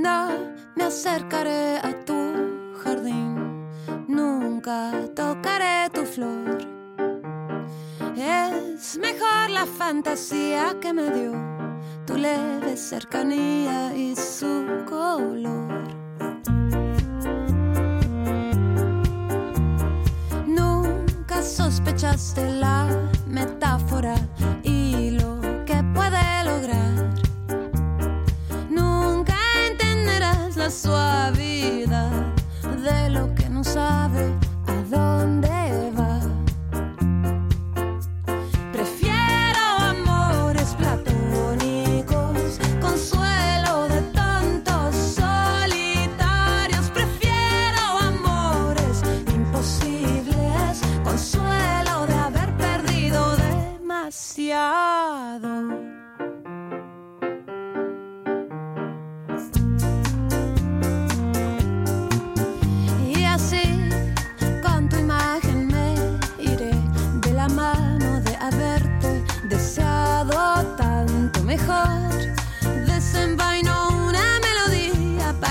Me acercaré a tu jardín, nunca tocaré tu flor. Es mejor la fantasía que me dio tu leve cercanía y su color. Nunca sospechaste la metáfora no sabe a dónde va. Prefiero amores platónicos, consuelo de tontos solitarios. Prefiero amores imposibles, consuelo de haber perdido demasiado.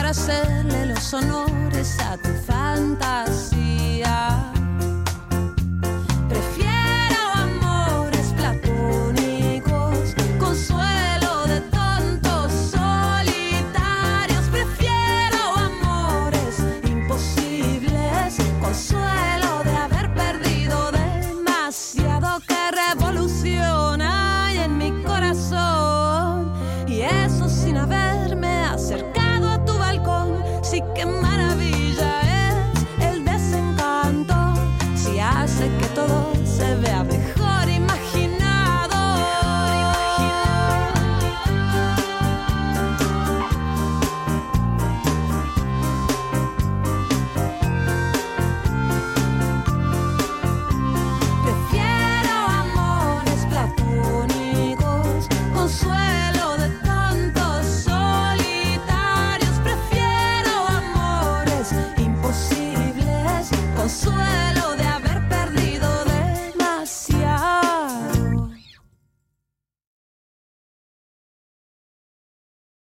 para hacerle los honores a tu fantasía.